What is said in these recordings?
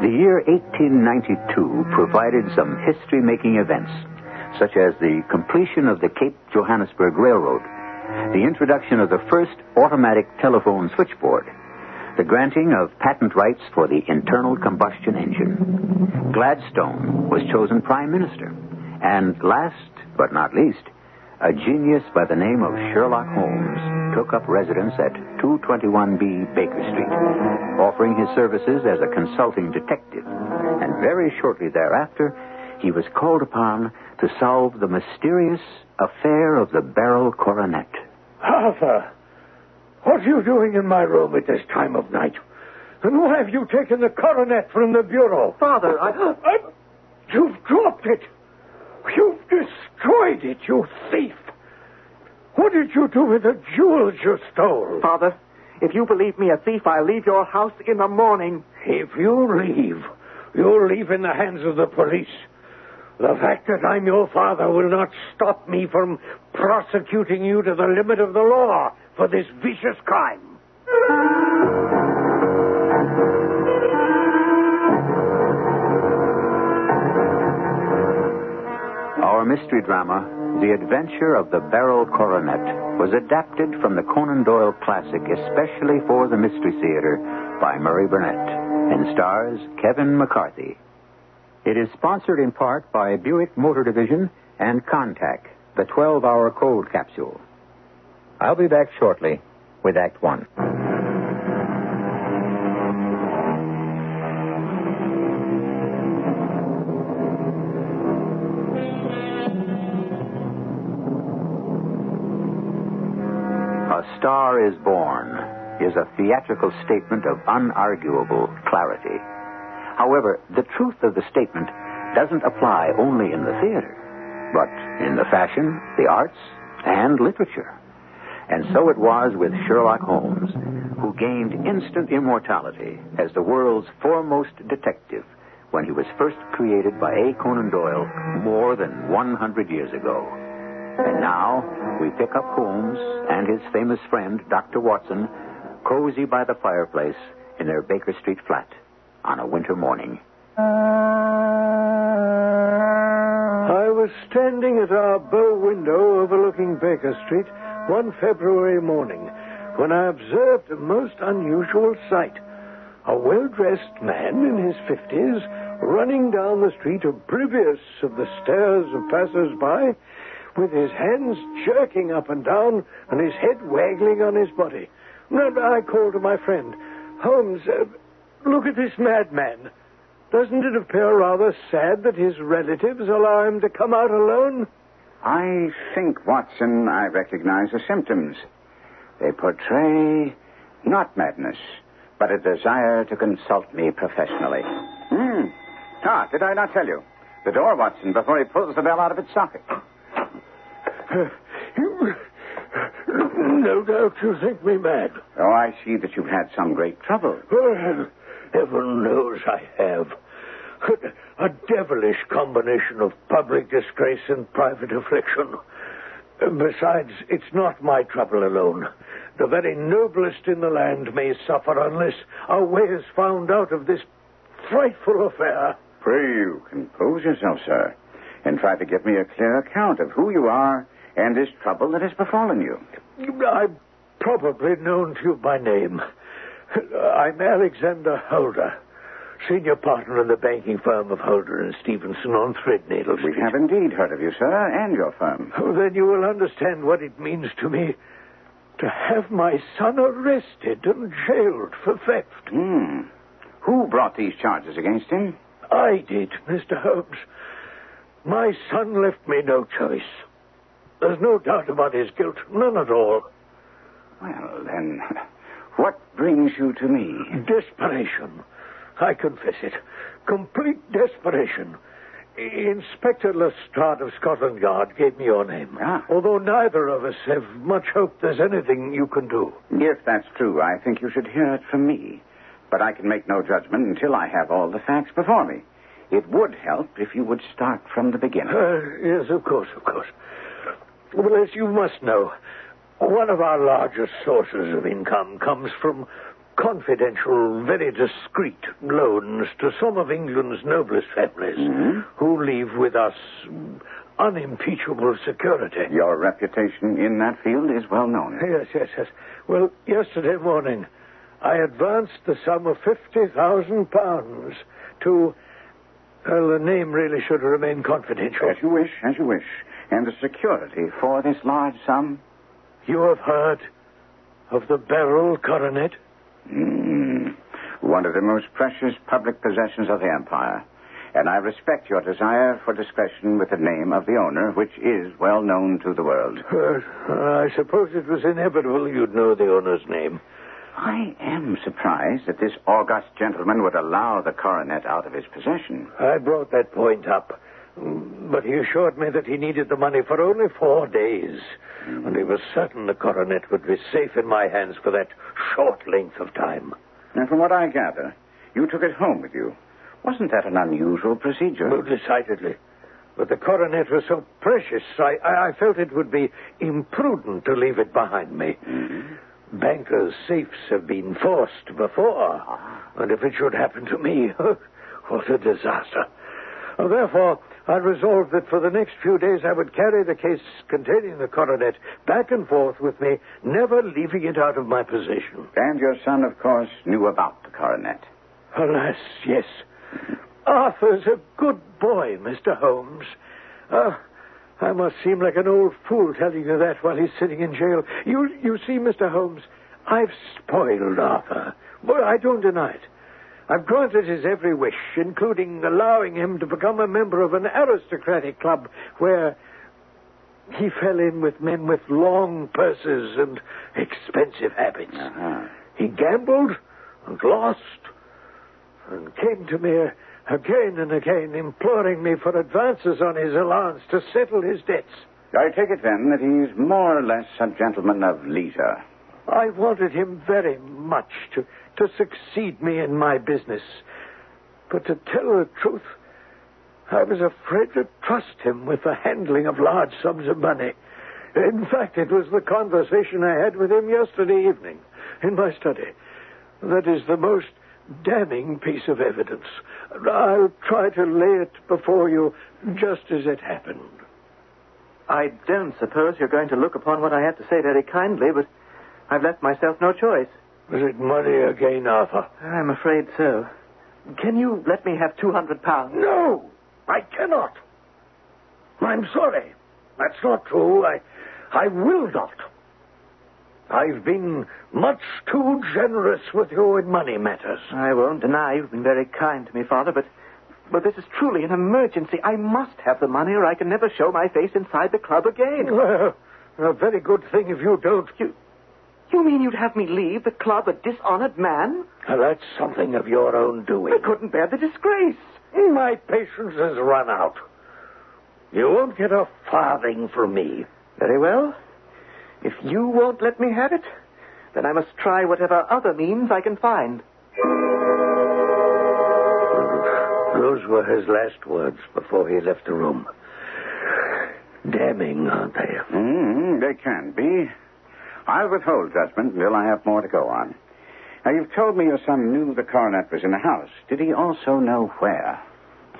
The year 1892 provided some history making events, such as the completion of the Cape Johannesburg Railroad, the introduction of the first automatic telephone switchboard, the granting of patent rights for the internal combustion engine. Gladstone was chosen Prime Minister. And last but not least, a genius by the name of Sherlock Holmes took up residence at 221B Baker Street, offering his services as a consulting detective. And very shortly thereafter, he was called upon to solve the mysterious affair of the Beryl Coronet. Arthur, what are you doing in my room at this time of night? And why have you taken the coronet from the bureau? Father, I. I you've dropped it. You've destroyed it, you thief. What did you do with the jewels you stole? Father, if you believe me a thief, I'll leave your house in the morning. If you leave, you'll leave in the hands of the police. The fact that I'm your father will not stop me from prosecuting you to the limit of the law for this vicious crime. Our mystery drama, The Adventure of the Beryl Coronet, was adapted from the Conan Doyle classic especially for the Mystery Theater by Murray Burnett and stars Kevin McCarthy. It is sponsored in part by Buick Motor Division and Contac, the 12 hour cold capsule. I'll be back shortly with Act One. Star is Born is a theatrical statement of unarguable clarity. However, the truth of the statement doesn't apply only in the theater, but in the fashion, the arts, and literature. And so it was with Sherlock Holmes, who gained instant immortality as the world's foremost detective when he was first created by A. Conan Doyle more than 100 years ago. And now we pick up Holmes and his famous friend, Dr. Watson, cozy by the fireplace in their Baker Street flat on a winter morning. I was standing at our bow window overlooking Baker Street one February morning when I observed a most unusual sight. A well dressed man in his fifties running down the street oblivious of the stares of passers by with his hands jerking up and down and his head waggling on his body. And I called to my friend, Holmes, uh, look at this madman. Doesn't it appear rather sad that his relatives allow him to come out alone? I think, Watson, I recognize the symptoms. They portray not madness, but a desire to consult me professionally. Hmm. Ah, did I not tell you? The door, Watson, before he pulls the bell out of its socket. No doubt you think me mad. Oh, I see that you've had some great trouble. Well, heaven knows I have. A devilish combination of public disgrace and private affliction. Besides, it's not my trouble alone. The very noblest in the land may suffer unless a way is found out of this frightful affair. Pray you compose yourself, sir, and try to give me a clear account of who you are and this trouble that has befallen you. I'm probably known to you by name. I'm Alexander Holder, senior partner in the banking firm of Holder and Stevenson on Threadneedle Street. We have indeed heard of you, sir, and your firm. Oh, then you will understand what it means to me to have my son arrested and jailed for theft. Hmm. Who brought these charges against him? I did, Mr. Holmes. My son left me no choice. There's no doubt about his guilt, none at all. Well, then, what brings you to me? Desperation. I confess it. Complete desperation. Inspector Lestrade of Scotland Yard gave me your name. Ah. Although neither of us have much hope there's anything you can do. If that's true, I think you should hear it from me. But I can make no judgment until I have all the facts before me. It would help if you would start from the beginning. Uh, yes, of course, of course. Well, as you must know, one of our largest sources of income comes from confidential, very discreet loans to some of England's noblest families mm-hmm. who leave with us unimpeachable security. Your reputation in that field is well known. Yes, yes, yes. Well, yesterday morning, I advanced the sum of fifty thousand pounds to. Well, the name really should remain confidential. As you wish, as you wish. And the security for this large sum? You have heard of the Beryl coronet? Mm, one of the most precious public possessions of the Empire. And I respect your desire for discretion with the name of the owner, which is well known to the world. Uh, I suppose it was inevitable you'd know the owner's name. I am surprised that this august gentleman would allow the coronet out of his possession. I brought that point up. But he assured me that he needed the money for only four days. And he was certain the coronet would be safe in my hands for that short length of time. And from what I gather, you took it home with you. Wasn't that an unusual procedure? Well, decidedly. But the coronet was so precious, I, I I felt it would be imprudent to leave it behind me. Mm-hmm. Bankers' safes have been forced before. Ah. And if it should happen to me, what a disaster. Therefore, I resolved that for the next few days I would carry the case containing the coronet back and forth with me, never leaving it out of my possession. And your son, of course, knew about the coronet. Alas, yes. Arthur's a good boy, Mr. Holmes. Uh, I must seem like an old fool telling you that while he's sitting in jail. You, you see, Mr. Holmes, I've spoiled Arthur. Well, I don't deny it. I've granted his every wish, including allowing him to become a member of an aristocratic club where he fell in with men with long purses and expensive habits. Uh-huh. He gambled and lost and came to me again and again, imploring me for advances on his allowance to settle his debts. I take it then that he's more or less a gentleman of leisure. I wanted him very much to, to succeed me in my business. But to tell the truth, I was afraid to trust him with the handling of large sums of money. In fact, it was the conversation I had with him yesterday evening in my study. That is the most damning piece of evidence. I'll try to lay it before you just as it happened. I don't suppose you're going to look upon what I have to say very kindly, but I've left myself no choice. Was it money again, Arthur? I'm afraid so. Can you let me have 200 pounds? No, I cannot. I'm sorry. That's not true. I, I will not. I've been much too generous with you in money matters. I won't deny you've been very kind to me, Father, but but this is truly an emergency. I must have the money or I can never show my face inside the club again. Well, a very good thing if you don't. You, you mean you'd have me leave the club a dishonored man? Well, that's something of your own doing. I couldn't bear the disgrace. My patience has run out. You won't get a farthing from me. Very well. If you won't let me have it, then I must try whatever other means I can find. Those were his last words before he left the room. Damning, aren't they? Mm, they can be. I'll withhold judgment until I have more to go on. Now, you've told me your son knew the coronet was in the house. Did he also know where?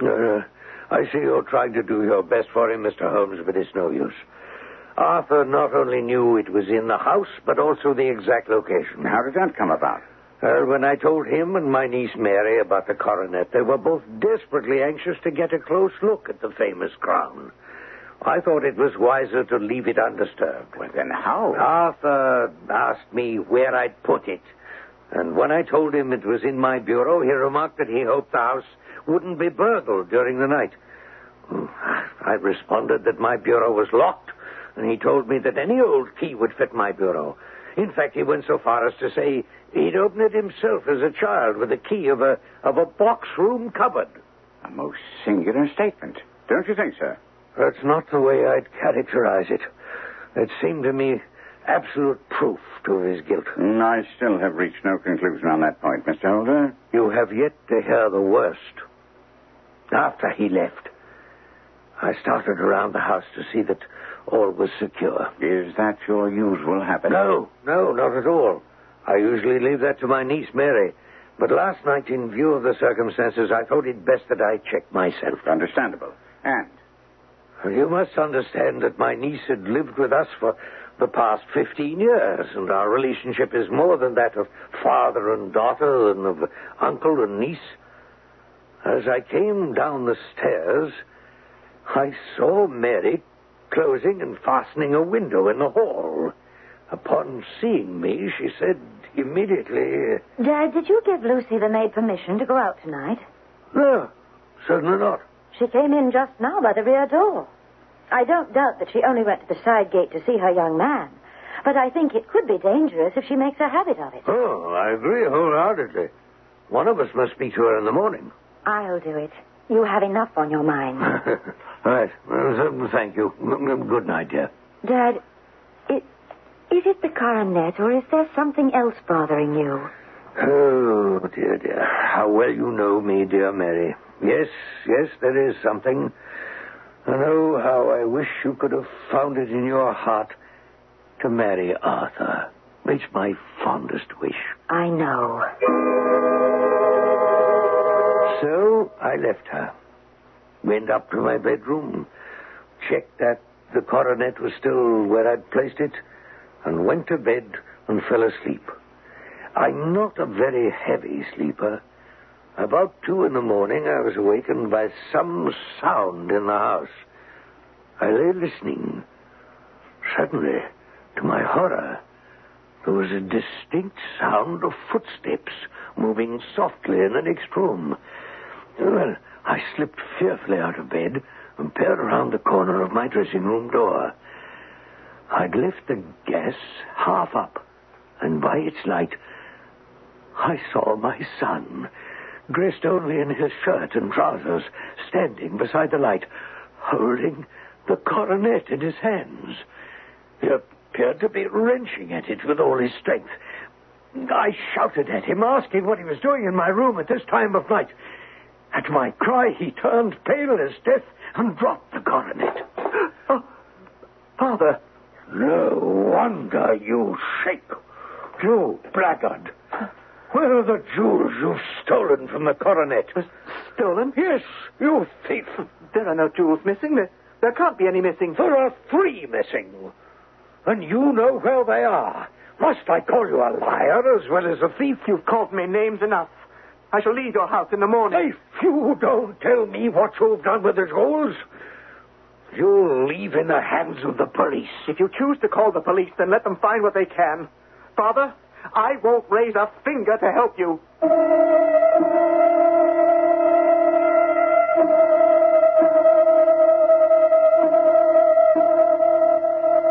Uh, I see you're trying to do your best for him, Mr. Holmes, but it's no use. Arthur not only knew it was in the house, but also the exact location. How did that come about? Well, when I told him and my niece Mary about the coronet, they were both desperately anxious to get a close look at the famous crown. I thought it was wiser to leave it undisturbed. Well, then how? Arthur asked me where I'd put it. And when I told him it was in my bureau, he remarked that he hoped the house wouldn't be burgled during the night. I responded that my bureau was locked, and he told me that any old key would fit my bureau. In fact, he went so far as to say he'd opened it himself as a child with the key of a of a box room cupboard. A most singular statement. Don't you think, sir? That's not the way I'd characterize it. It seemed to me absolute proof to his guilt. Mm, I still have reached no conclusion on that point, Mr. Holder. You have yet to hear the worst. After he left, I started around the house to see that all was secure. Is that your usual habit? No, no, not at all. I usually leave that to my niece, Mary. But last night, in view of the circumstances, I thought it best that I check myself. Understandable. And? You must understand that my niece had lived with us for the past 15 years, and our relationship is more than that of father and daughter than of uncle and niece. As I came down the stairs, I saw Mary closing and fastening a window in the hall. Upon seeing me, she said immediately, Dad, did you give Lucy the maid permission to go out tonight? No, certainly not. She came in just now by the rear door. I don't doubt that she only went to the side gate to see her young man. But I think it could be dangerous if she makes a habit of it. Oh, I agree wholeheartedly. One of us must speak to her in the morning. I'll do it. You have enough on your mind. All right. Well, thank you. Good night, dear. Dad, it, is it the coronet or is there something else bothering you? Oh, dear, dear. How well you know me, dear Mary. Yes, yes, there is something. And oh, how I wish you could have found it in your heart to marry Arthur. It's my fondest wish. I know. So I left her. Went up to my bedroom, checked that the coronet was still where I'd placed it, and went to bed and fell asleep. I'm not a very heavy sleeper. About two in the morning, I was awakened by some sound in the house. I lay listening. Suddenly, to my horror, there was a distinct sound of footsteps moving softly in the next room. Well, I slipped fearfully out of bed and peered around the corner of my dressing room door. I'd left the gas half up, and by its light, I saw my son, dressed only in his shirt and trousers, standing beside the light, holding the coronet in his hands. He appeared to be wrenching at it with all his strength. I shouted at him, asking what he was doing in my room at this time of night. At my cry, he turned pale as death and dropped the coronet. Oh, Father. No wonder you shake. You blackguard. Where are the jewels you've stolen from the coronet? Stolen? Yes, you thief. There are no jewels missing. There, there can't be any missing. There are three missing. And you know where they are. Must I call you a liar as well as a thief? You've called me names enough. I shall leave your house in the morning. If you don't tell me what you've done with the jewels, you'll leave in the hands of the police. If you choose to call the police, then let them find what they can. Father, I won't raise a finger to help you.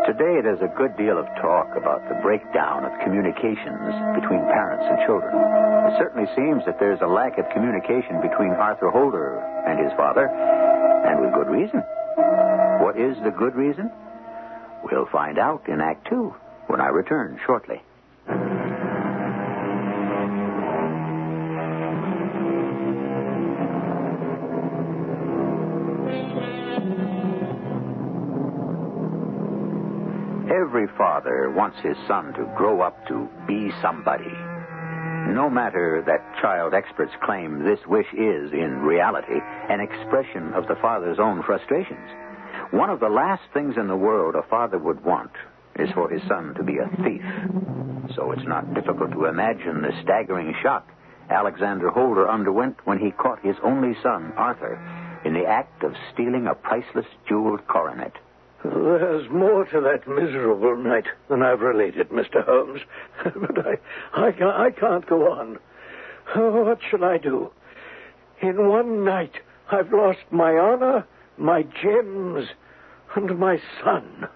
Today, there's a good deal of talk about the breakdown of communications between parents and children. It certainly seems that there's a lack of communication between Arthur Holder and his father, and with good reason. What is the good reason? We'll find out in Act Two when I return shortly. Every father wants his son to grow up to be somebody. No matter that child experts claim this wish is, in reality, an expression of the father's own frustrations. One of the last things in the world a father would want is for his son to be a thief. So it's not difficult to imagine the staggering shock Alexander Holder underwent when he caught his only son, Arthur, in the act of stealing a priceless jeweled coronet. There's more to that miserable night than I've related, Mr. Holmes. but I, I, can't, I can't go on. Oh, what shall I do? In one night, I've lost my honor, my gems, and my son.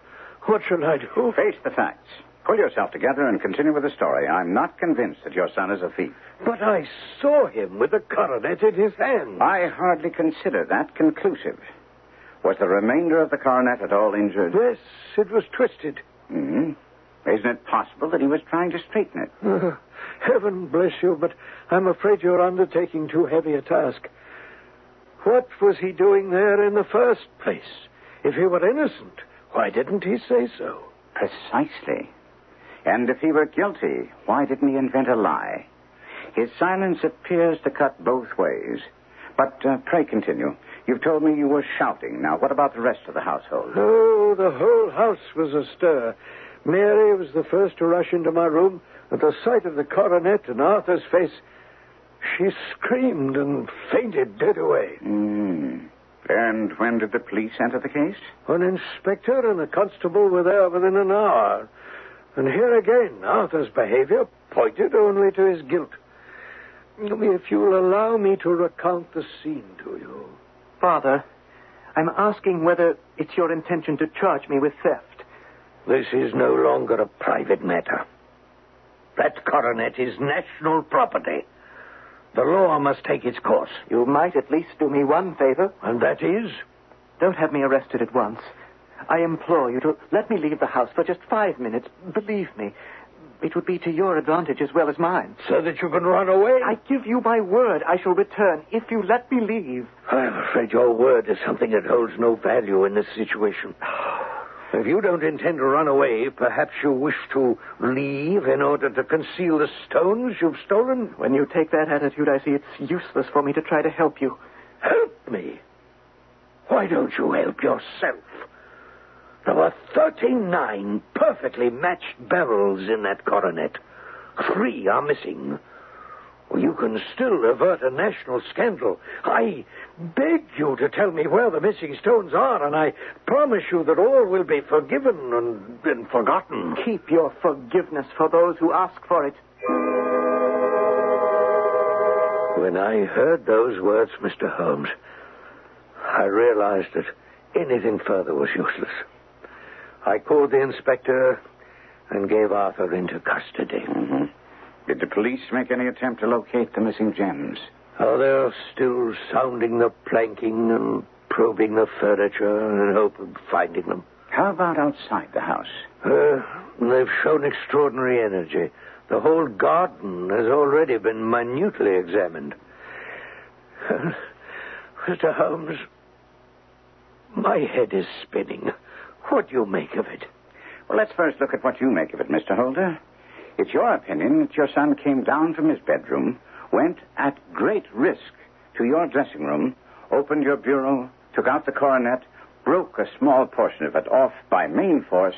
What shall I do? Face the facts. Pull yourself together and continue with the story. I'm not convinced that your son is a thief. But I saw him with the coronet in his hand. I hardly consider that conclusive. Was the remainder of the coronet at all injured? Yes, it was twisted. hmm Isn't it possible that he was trying to straighten it? Uh, heaven bless you, but I'm afraid you're undertaking too heavy a task. What was he doing there in the first place? If he were innocent, why didn't he say so? Precisely. And if he were guilty, why didn't he invent a lie? His silence appears to cut both ways. But uh, pray continue. You've told me you were shouting. Now, what about the rest of the household? Oh, the whole house was astir. Mary was the first to rush into my room. At the sight of the coronet and Arthur's face, she screamed and fainted dead away. Hmm. And when did the police enter the case? An inspector and a constable were there within an hour. And here again, Arthur's behavior pointed only to his guilt. If you'll allow me to recount the scene to you. Father, I'm asking whether it's your intention to charge me with theft. This is no longer a private matter. That coronet is national property. The law must take its course. You might at least do me one favor. And that is? Don't have me arrested at once. I implore you to let me leave the house for just five minutes. Believe me, it would be to your advantage as well as mine. So that you can run away? I give you my word I shall return if you let me leave. I'm afraid your word is something that holds no value in this situation. If you don't intend to run away, perhaps you wish to leave in order to conceal the stones you've stolen? When you take that attitude, I see it's useless for me to try to help you. Help me? Why don't you help yourself? There were 39 perfectly matched beryls in that coronet. Three are missing. Well, you can still avert a national scandal. I beg you to tell me where the missing stones are, and I promise you that all will be forgiven and, and forgotten. Keep your forgiveness for those who ask for it. When I heard those words, Mr. Holmes, I realized that anything further was useless. I called the inspector and gave Arthur into custody. Mm-hmm. Did the police make any attempt to locate the missing gems? Oh, they're still sounding the planking and probing the furniture in hope of finding them. How about outside the house? Uh, they've shown extraordinary energy. The whole garden has already been minutely examined. Mr. Holmes, my head is spinning. What do you make of it? Well, let's first look at what you make of it, Mr. Holder. It's your opinion that your son came down from his bedroom, went at great risk to your dressing room, opened your bureau, took out the coronet, broke a small portion of it off by main force,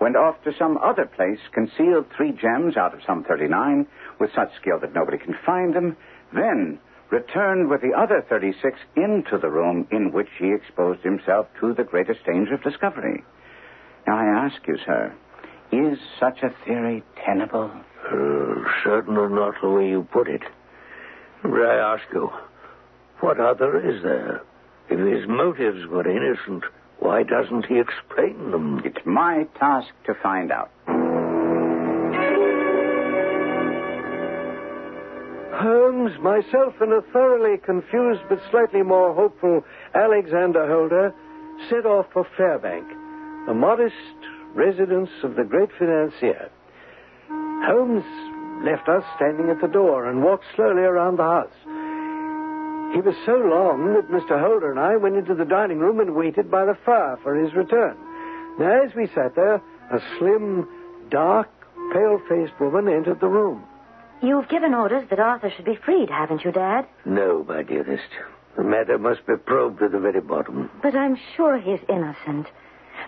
went off to some other place, concealed three gems out of some 39 with such skill that nobody can find them, then returned with the other 36 into the room in which he exposed himself to the greatest danger of discovery. Now, I ask you, sir, is such a theory tenable? Uh, certainly not the way you put it. But I ask you, what other is there? If his motives were innocent, why doesn't he explain them? It's my task to find out. Holmes, myself, and a thoroughly confused but slightly more hopeful Alexander Holder set off for Fairbank, a modest residence of the great financier. Holmes left us standing at the door and walked slowly around the house. He was so long that Mr. Holder and I went into the dining room and waited by the fire for his return. Now, as we sat there, a slim, dark, pale faced woman entered the room. You've given orders that Arthur should be freed, haven't you, Dad? No, my dearest. The matter must be probed to the very bottom. But I'm sure he's innocent.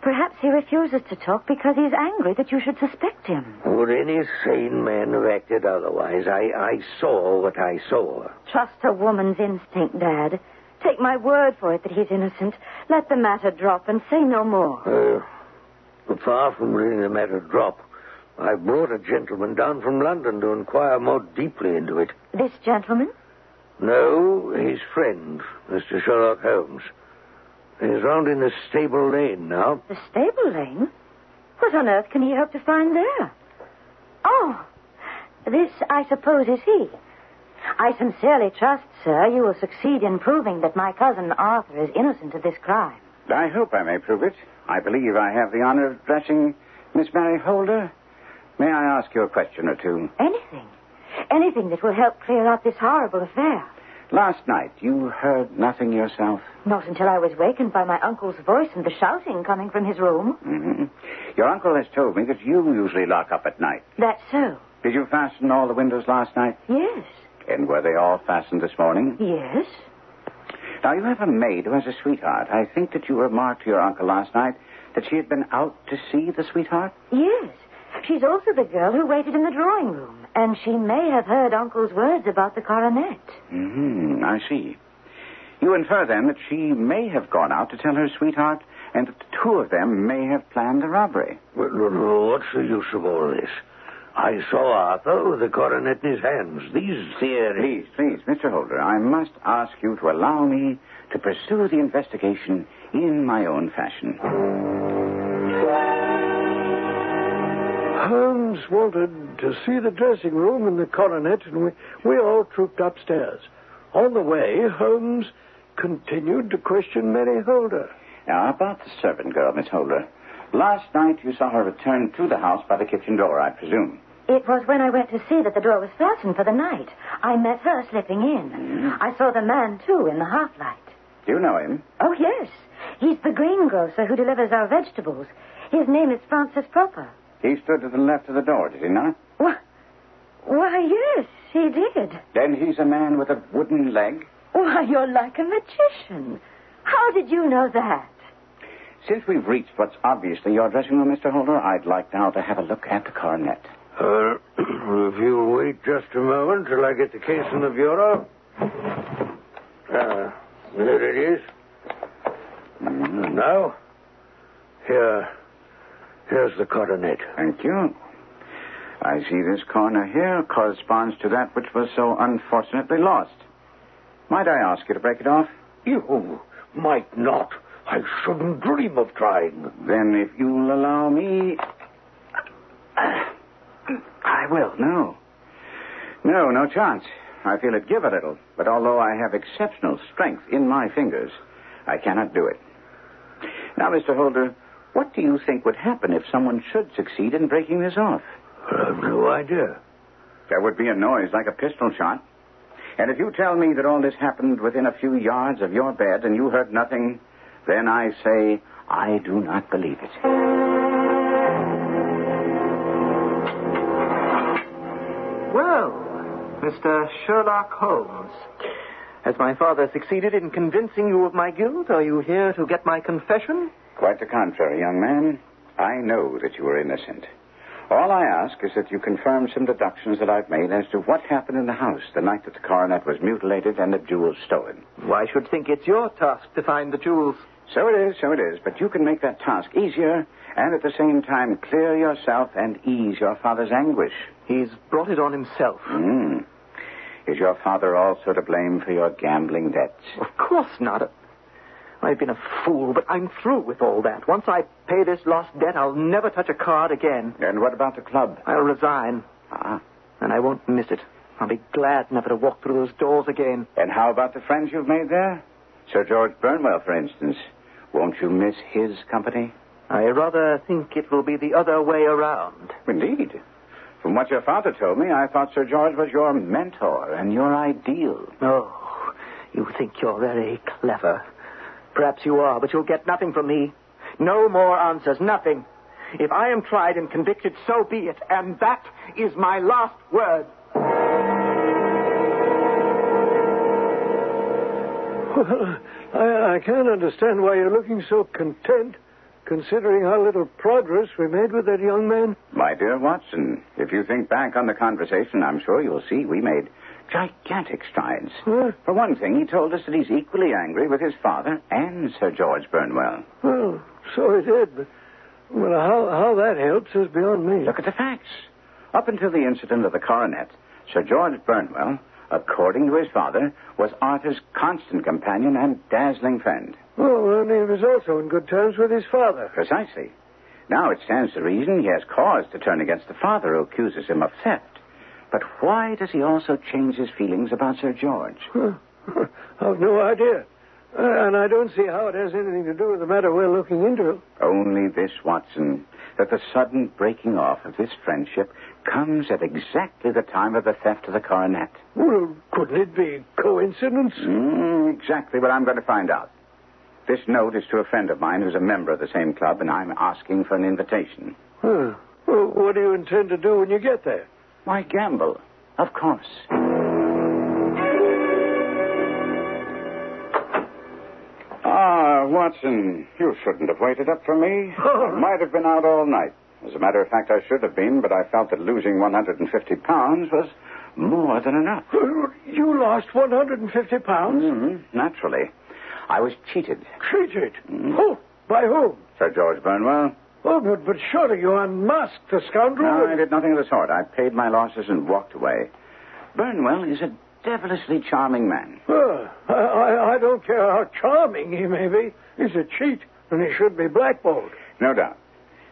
Perhaps he refuses to talk because he's angry that you should suspect him. Would any sane man have acted otherwise? I, I saw what I saw. Trust a woman's instinct, Dad. Take my word for it that he's innocent. Let the matter drop and say no more. Uh, far from letting the matter drop, I brought a gentleman down from London to inquire more deeply into it. This gentleman? No, his friend, Mr. Sherlock Holmes. He's round in the stable lane now. The stable lane? What on earth can he hope to find there? Oh, this, I suppose, is he. I sincerely trust, sir, you will succeed in proving that my cousin Arthur is innocent of this crime. I hope I may prove it. I believe I have the honor of addressing Miss Mary Holder. May I ask you a question or two? Anything. Anything that will help clear up this horrible affair. Last night, you heard nothing yourself? Not until I was wakened by my uncle's voice and the shouting coming from his room. Mm-hmm. Your uncle has told me that you usually lock up at night. That's so. Did you fasten all the windows last night? Yes. And were they all fastened this morning? Yes. Now, you have a maid who has a sweetheart. I think that you remarked to your uncle last night that she had been out to see the sweetheart? Yes. She's also the girl who waited in the drawing room, and she may have heard Uncle's words about the coronet. Mm-hmm. I see. You infer then that she may have gone out to tell her sweetheart, and that the two of them may have planned the robbery. Well, what's the use of all this? I saw Arthur with the coronet in his hands. These theories. Please, please, Mr. Holder, I must ask you to allow me to pursue the investigation in my own fashion. Holmes wanted to see the dressing room and the coronet, and we, we all trooped upstairs. On the way, Holmes continued to question Mary Holder. Now, about the servant girl, Miss Holder. Last night you saw her return to the house by the kitchen door, I presume. It was when I went to see that the door was fastened for the night. I met her slipping in. Mm-hmm. I saw the man, too, in the half light. Do you know him? Oh, yes. He's the greengrocer who delivers our vegetables. His name is Francis Prosper. He stood to the left of the door, did he not? Why, why, yes, he did. Then he's a man with a wooden leg? Why, you're like a magician. How did you know that? Since we've reached what's obviously your dressing room, Mr. Holder, I'd like now to have a look at the coronet. Uh, if you'll wait just a moment till I get the case in the bureau. Uh, there it is. Mm-hmm. Now, here, here's the coronet. Thank you. I see this corner here corresponds to that which was so unfortunately lost. Might I ask you to break it off? You might not. I shouldn't dream of trying. Then, if you'll allow me. I will. No. No, no chance. I feel it give a little, but although I have exceptional strength in my fingers, I cannot do it. Now, Mr. Holder, what do you think would happen if someone should succeed in breaking this off? I have no idea. There would be a noise like a pistol shot. And if you tell me that all this happened within a few yards of your bed and you heard nothing, then I say I do not believe it. Well, Mr. Sherlock Holmes, has my father succeeded in convincing you of my guilt? Are you here to get my confession? Quite the contrary, young man. I know that you are innocent. All I ask is that you confirm some deductions that I've made as to what happened in the house the night that the coronet was mutilated and the jewels stolen. Well, I should think it's your task to find the jewels. So it is, so it is. But you can make that task easier and at the same time clear yourself and ease your father's anguish. He's brought it on himself. Hmm. Is your father also to blame for your gambling debts? Of course not. I've been a fool, but I'm through with all that. Once I pay this lost debt, I'll never touch a card again. And what about the club? I'll resign, Ah. and I won't miss it. I'll be glad never to walk through those doors again. And how about the friends you've made there? Sir George Burnwell, for instance. Won't you miss his company? I rather think it will be the other way around. Indeed. From what your father told me, I thought Sir George was your mentor and your ideal. Oh, you think you're very clever. Perhaps you are, but you'll get nothing from me. No more answers, nothing. If I am tried and convicted, so be it. And that is my last word. Well, I, I can't understand why you're looking so content, considering how little progress we made with that young man. My dear Watson, if you think back on the conversation, I'm sure you'll see we made gigantic strides. Huh? For one thing, he told us that he's equally angry with his father and Sir George Burnwell. Well, so he did, but well, how, how that helps is beyond me. Look at the facts. Up until the incident of the coronet, Sir George Burnwell, according to his father, was Arthur's constant companion and dazzling friend. Oh, and he was also on good terms with his father. Precisely. Now it stands to reason he has cause to turn against the father who accuses him of theft. But why does he also change his feelings about Sir George? I've no idea. Uh, and I don't see how it has anything to do with the matter we're looking into. Only this, Watson, that the sudden breaking off of this friendship comes at exactly the time of the theft of the coronet. Well, couldn't it be coincidence? Mm, exactly what I'm going to find out. This note is to a friend of mine who's a member of the same club, and I'm asking for an invitation. Huh. Well, what do you intend to do when you get there? Why gamble? Of course. Ah, Watson, you shouldn't have waited up for me. I might have been out all night. As a matter of fact, I should have been, but I felt that losing 150 pounds was more than enough. You lost 150 pounds? Mm-hmm. Naturally. I was cheated. Cheated? Oh, by whom? Sir George Burnwell? Oh, but, but surely you unmasked the scoundrel. No, I did nothing of the sort. I paid my losses and walked away. Burnwell is a devilishly charming man. Oh, I, I, I don't care how charming he may be. He's a cheat, and he should be blackballed. No doubt.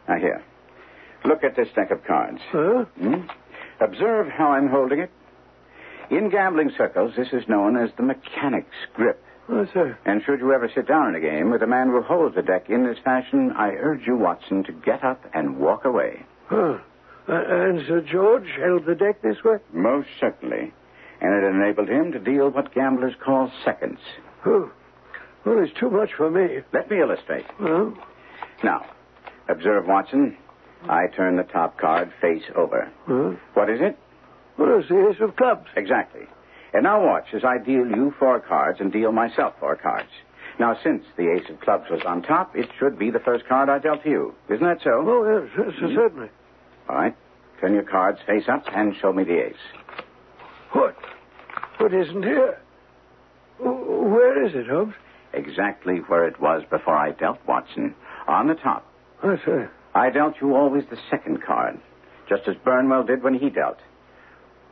Now, here. Look at this deck of cards. Huh? Hmm? Observe how I'm holding it. In gambling circles, this is known as the mechanic's grip. Oh, sir. And should you ever sit down in a game with a man who holds the deck in this fashion, I urge you, Watson, to get up and walk away. Huh. Uh, and Sir George held the deck this way? Most certainly. And it enabled him to deal what gamblers call seconds. Oh. Well, it's too much for me. Let me illustrate. Huh? Now, observe, Watson. I turn the top card face over. Huh? What is it? Well, it's the ace of clubs. Exactly. And now watch as I deal you four cards and deal myself four cards. Now, since the ace of clubs was on top, it should be the first card I dealt to you. Isn't that so? Oh, yes, yes, Hmm? certainly. All right. Turn your cards face up and show me the ace. What? What isn't here? Where is it, Holmes? Exactly where it was before I dealt Watson. On the top. I say. I dealt you always the second card, just as Burnwell did when he dealt,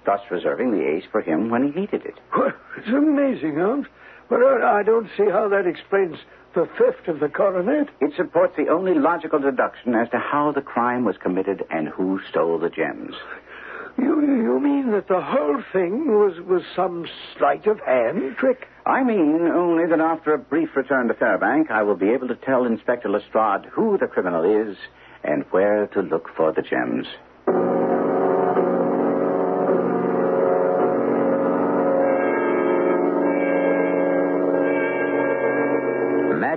thus reserving the ace for him when he needed it. Well, it's amazing, Holmes. But I I don't see how that explains the theft of the coronet. It supports the only logical deduction as to how the crime was committed and who stole the gems. You, you mean that the whole thing was, was some sleight of hand trick? I mean only that after a brief return to Fairbank, I will be able to tell Inspector Lestrade who the criminal is and where to look for the gems.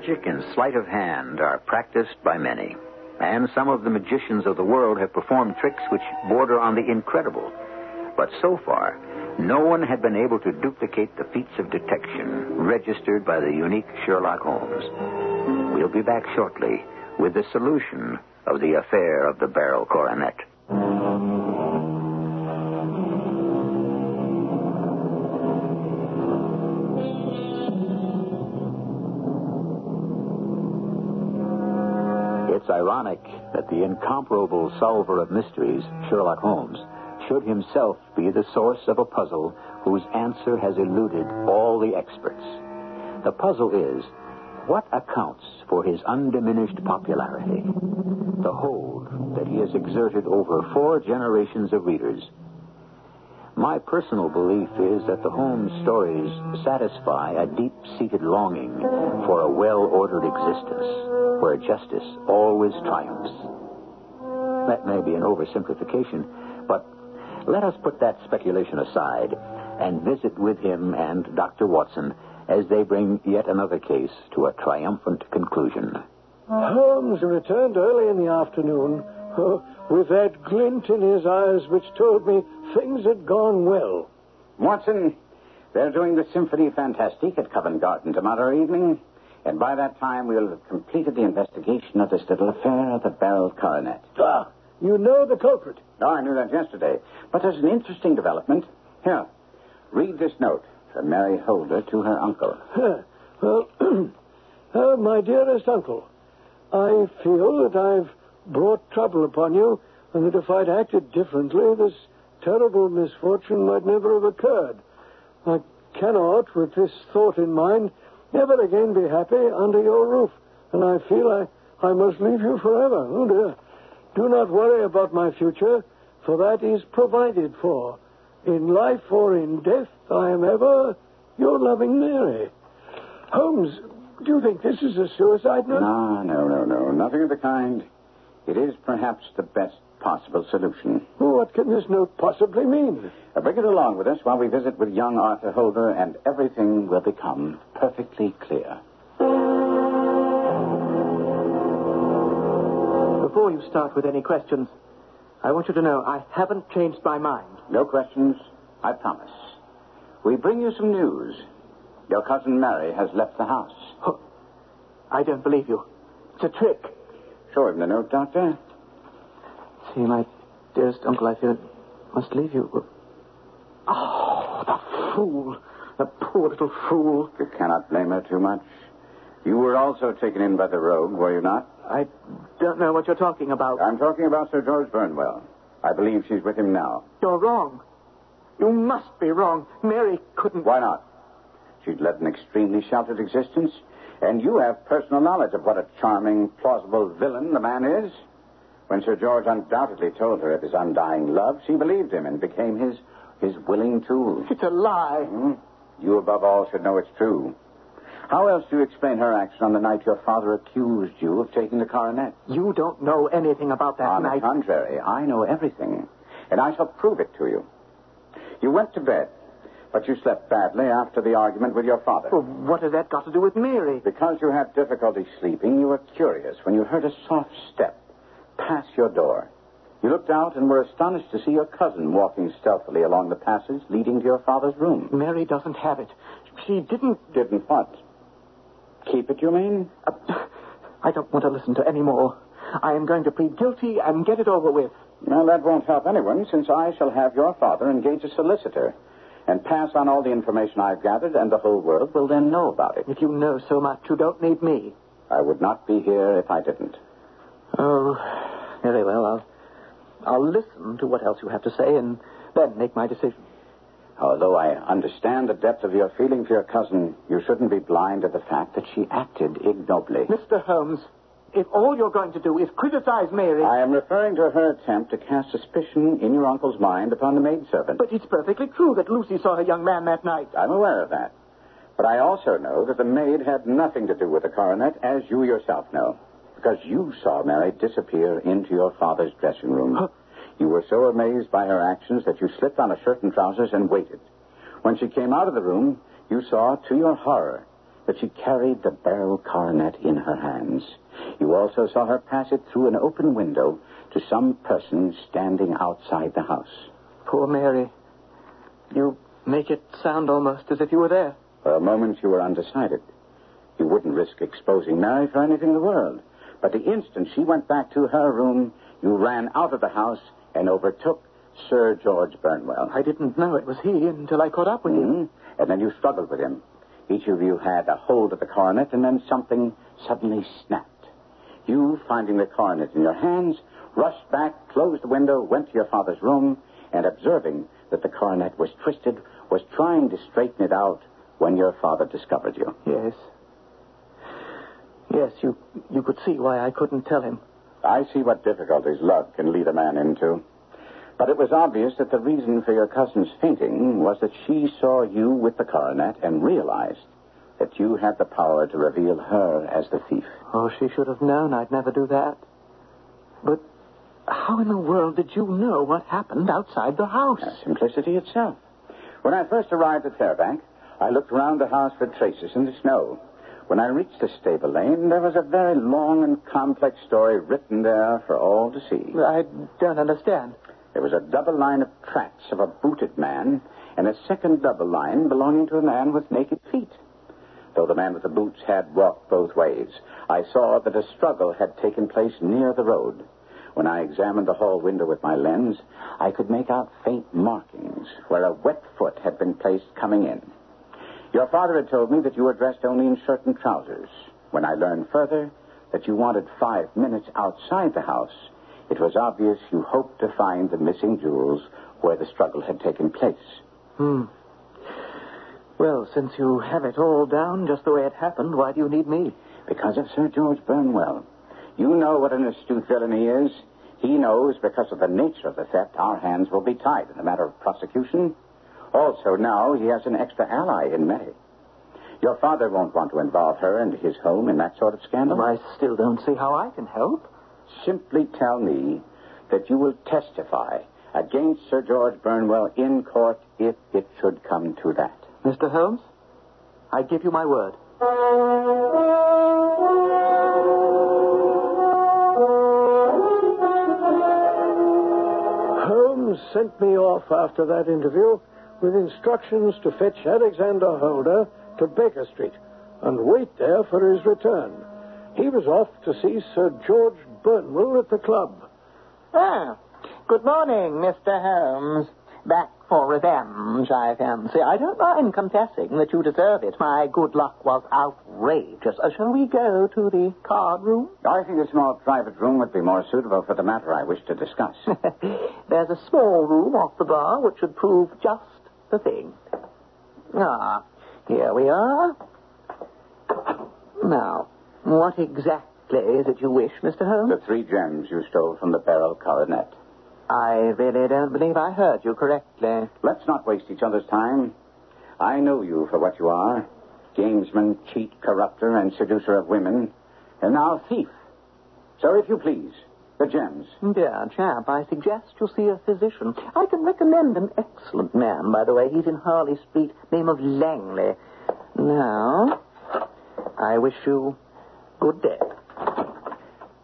Magic and sleight of hand are practiced by many, and some of the magicians of the world have performed tricks which border on the incredible. But so far, no one had been able to duplicate the feats of detection registered by the unique Sherlock Holmes. We'll be back shortly with the solution of the affair of the Beryl coronet. Ironic that the incomparable solver of mysteries, Sherlock Holmes, should himself be the source of a puzzle whose answer has eluded all the experts. The puzzle is what accounts for his undiminished popularity? The hold that he has exerted over four generations of readers. My personal belief is that the Holmes stories satisfy a deep seated longing for a well ordered existence where justice always triumphs. That may be an oversimplification, but let us put that speculation aside and visit with him and Dr. Watson as they bring yet another case to a triumphant conclusion. Holmes returned early in the afternoon uh, with that glint in his eyes which told me things had gone well. Watson, they're doing the Symphony Fantastique at Covent Garden tomorrow evening, and by that time we'll have completed the investigation of this little affair of the Beryl coronet. Ah, you know the culprit. Oh, I knew that yesterday. But there's an interesting development. Here, read this note from Mary Holder to her uncle. Huh. Well, uh, my dearest uncle, I feel that I've brought trouble upon you, and that if I'd acted differently, this terrible misfortune might never have occurred. I cannot, with this thought in mind, ever again be happy under your roof, and I feel I I must leave you forever. Oh, dear. Do not worry about my future, for that is provided for. In life or in death, I am ever your loving Mary. Holmes, do you think this is a suicide note? No, no, no, no. Nothing of the kind. It is perhaps the best possible solution. What can this note possibly mean? Uh, bring it along with us while we visit with young Arthur Holder, and everything will become perfectly clear. Before you start with any questions, I want you to know I haven't changed my mind. No questions, I promise. We bring you some news. Your cousin Mary has left the house. Oh, I don't believe you. It's a trick. Show him the note, Doctor. See, my dearest uncle, I fear must leave you. Oh, the fool. The poor little fool. You cannot blame her too much. You were also taken in by the rogue, were you not? I don't know what you're talking about. I'm talking about Sir George Burnwell. I believe she's with him now. You're wrong. You must be wrong. Mary couldn't. Why not? She'd led an extremely sheltered existence, and you have personal knowledge of what a charming, plausible villain the man is. When Sir George undoubtedly told her of his undying love, she believed him and became his his willing tool. It's a lie. Hmm? You, above all, should know it's true. How else do you explain her action on the night your father accused you of taking the coronet? You don't know anything about that on night. the contrary, I know everything, and I shall prove it to you. You went to bed, but you slept badly after the argument with your father. Well, what has that got to do with Mary? Because you had difficulty sleeping, you were curious when you heard a soft step pass your door. You looked out and were astonished to see your cousin walking stealthily along the passage leading to your father's room. Mary doesn't have it. She didn't. Didn't what? Keep it, you mean? Uh, I don't want to listen to any more. I am going to plead guilty and get it over with. Well, that won't help anyone, since I shall have your father engage a solicitor and pass on all the information I've gathered, and the whole world will then know about it. If you know so much, you don't need me. I would not be here if I didn't. Oh, very well. I'll, I'll listen to what else you have to say and then make my decision. Although I understand the depth of your feeling for your cousin, you shouldn't be blind to the fact that she acted ignobly. Mr. Holmes, if all you're going to do is criticize Mary. I am referring to her attempt to cast suspicion in your uncle's mind upon the maidservant. But it's perfectly true that Lucy saw a young man that night. I'm aware of that. But I also know that the maid had nothing to do with the coronet, as you yourself know. Because you saw Mary disappear into your father's dressing room. Huh? You were so amazed by her actions that you slipped on a shirt and trousers and waited. When she came out of the room, you saw, to your horror, that she carried the beryl coronet in her hands. You also saw her pass it through an open window to some person standing outside the house. Poor Mary. You make it sound almost as if you were there. For a moment, you were undecided. You wouldn't risk exposing Mary for anything in the world. But the instant she went back to her room, you ran out of the house and overtook Sir George Burnwell. I didn't know it was he until I caught up with you. Mhm. And then you struggled with him. Each of you had a hold of the coronet, and then something suddenly snapped. You, finding the coronet in your hands, rushed back, closed the window, went to your father's room, and observing that the coronet was twisted, was trying to straighten it out when your father discovered you. Yes. Yes, you you could see why I couldn't tell him. I see what difficulties love can lead a man into. But it was obvious that the reason for your cousin's fainting was that she saw you with the coronet and realized that you had the power to reveal her as the thief. Oh, she should have known I'd never do that. But how in the world did you know what happened outside the house? Uh, Simplicity itself. When I first arrived at Fairbank, I looked around the house for traces in the snow. When I reached the stable lane, there was a very long and complex story written there for all to see. I don't understand. There was a double line of tracks of a booted man and a second double line belonging to a man with naked feet. Though the man with the boots had walked both ways, I saw that a struggle had taken place near the road. When I examined the hall window with my lens, I could make out faint markings where a wet foot had been placed coming in. Your father had told me that you were dressed only in shirt and trousers. When I learned further that you wanted five minutes outside the house, it was obvious you hoped to find the missing jewels where the struggle had taken place. Hmm. Well, since you have it all down just the way it happened, why do you need me? Because of Sir George Burnwell. You know what an astute villain he is. He knows because of the nature of the theft, our hands will be tied in the matter of prosecution. Also, now he has an extra ally in Mary. Your father won't want to involve her and his home in that sort of scandal. I still don't see how I can help. Simply tell me that you will testify against Sir George Burnwell in court if it should come to that. Mr. Holmes, I give you my word. Holmes sent me off after that interview with instructions to fetch Alexander Holder to Baker Street and wait there for his return. He was off to see Sir George Burnwell at the club. Ah, good morning, Mr. Holmes. Back for revenge, I fancy. I don't mind confessing that you deserve it. My good luck was outrageous. Uh, shall we go to the card room? I think a small private room would be more suitable for the matter I wish to discuss. There's a small room off the bar which should prove just the thing. Ah, here we are. Now, what exactly is it you wish, Mr. Holmes? the three gems you stole from the beryl coronet. I really don't believe I heard you correctly. Let's not waste each other's time. I know you for what you are gamesman, cheat, corrupter, and seducer of women, and now thief. So, if you please, the gems. Dear chap, I suggest you see a physician. I can recommend an excellent man, by the way. He's in Harley Street, name of Langley. Now, I wish you good day.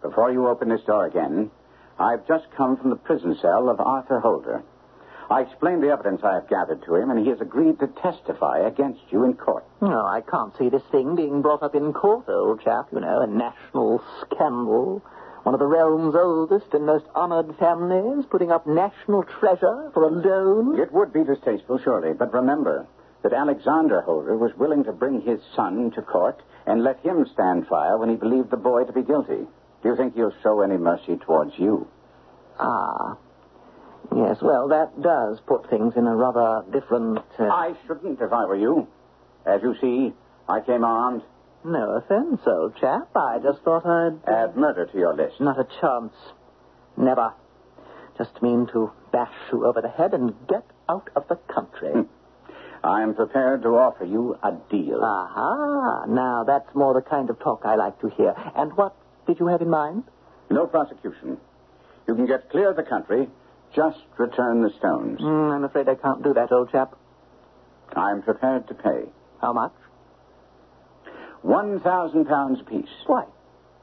Before you open this door again, I've just come from the prison cell of Arthur Holder. I explained the evidence I have gathered to him, and he has agreed to testify against you in court. No, I can't see this thing being brought up in court, old chap. You know, a national scandal. One of the realm's oldest and most honored families putting up national treasure for a loan. It would be distasteful, surely, but remember that Alexander Holder was willing to bring his son to court and let him stand trial when he believed the boy to be guilty. Do you think he'll show any mercy towards you? Ah. Yes, well, that does put things in a rather different. Uh... I shouldn't if I were you. As you see, I came armed. No offense, old chap. I just thought I'd. Add murder to your list. Not a chance. Never. Just mean to bash you over the head and get out of the country. I am prepared to offer you a deal. Aha. Now, that's more the kind of talk I like to hear. And what did you have in mind? No prosecution. You can get clear of the country. Just return the stones. Mm, I'm afraid I can't do that, old chap. I'm prepared to pay. How much? One thousand pounds apiece. Why,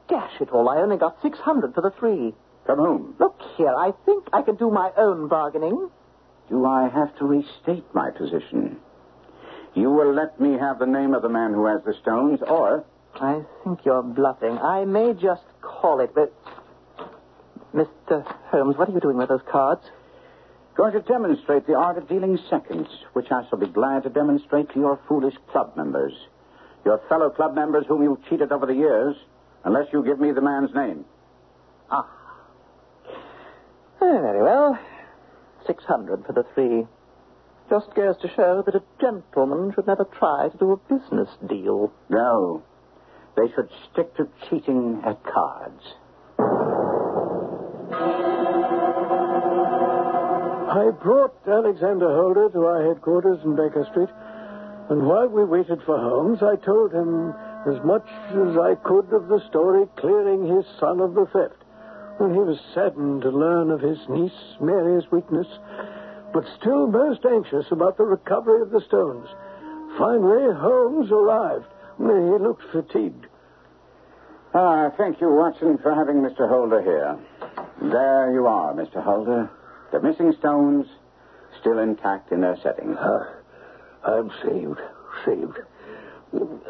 dash it all, I only got 600 for the three. From whom? Look here, I think I can do my own bargaining. Do I have to restate my position? You will let me have the name of the man who has the stones, or I think you're bluffing. I may just call it, but. Mr. Holmes, what are you doing with those cards? going to demonstrate the art of dealing seconds, which I shall be glad to demonstrate to your foolish club members. Your fellow club members whom you've cheated over the years, unless you give me the man's name. Ah. Eh, very well. 600 for the three. Just goes to show that a gentleman should never try to do a business deal. No. They should stick to cheating at cards. I brought Alexander Holder to our headquarters in Baker Street, and while we waited for Holmes, I told him as much as I could of the story clearing his son of the theft. And he was saddened to learn of his niece Mary's weakness, but still most anxious about the recovery of the stones. Finally, Holmes arrived. He looked fatigued. Ah, thank you, Watson, for having Mr. Holder here. There you are, Mr. Holder. The missing stones still intact in their setting. Uh, I'm saved. Saved.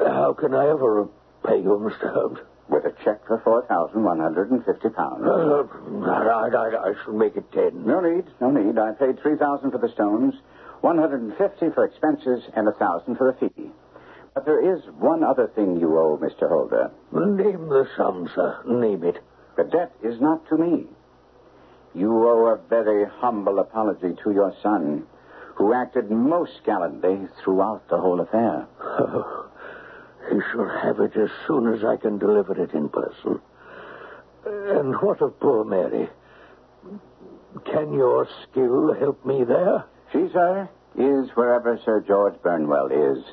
How can I ever repay you, Mr. Holmes? With a check for four thousand one hundred and fifty pounds. Uh, I, I, I should make it ten. No need, no need. I paid three thousand for the stones, one hundred and fifty for expenses, and a thousand for the fee. But there is one other thing you owe, Mr. Holder. Name the sum, sir. Name it. The debt is not to me. You owe a very humble apology to your son, who acted most gallantly throughout the whole affair. Oh, he shall have it as soon as I can deliver it in person. And what of poor Mary? Can your skill help me there? She, sir, is wherever Sir George Burnwell is,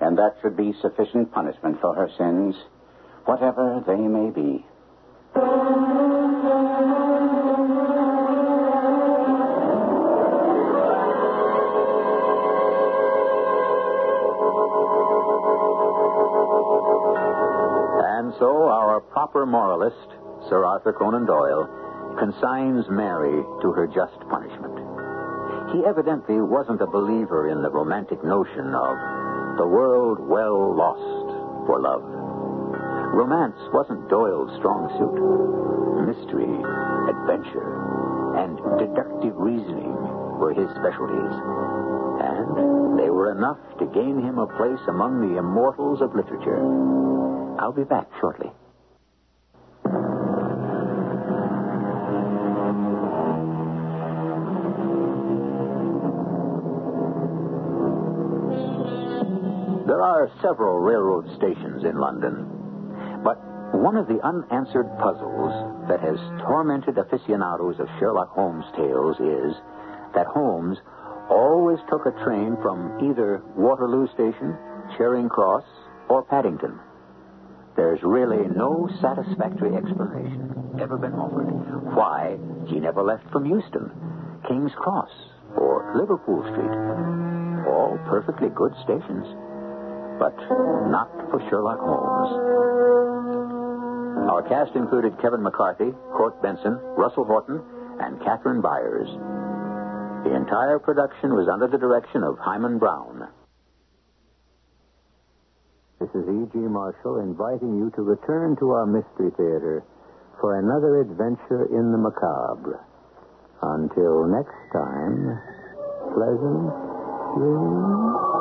and that should be sufficient punishment for her sins, whatever they may be. And so our proper moralist, Sir Arthur Conan Doyle, consigns Mary to her just punishment. He evidently wasn't a believer in the romantic notion of the world well lost for love. Romance wasn't Doyle's strong suit. Mystery, adventure, and deductive reasoning were his specialties. And they were enough to gain him a place among the immortals of literature. I'll be back shortly. Are several railroad stations in London. But one of the unanswered puzzles that has tormented aficionados of Sherlock Holmes tales is that Holmes always took a train from either Waterloo Station, Charing Cross, or Paddington. There's really no satisfactory explanation ever been offered why he never left from Euston, King's Cross, or Liverpool Street. All perfectly good stations, but not for Sherlock Holmes. Our cast included Kevin McCarthy, Court Benson, Russell Horton, and Catherine Byers. The entire production was under the direction of Himan Brown. This is E.G. Marshall inviting you to return to our Mystery Theater for another adventure in the macabre. Until next time, pleasant dreams.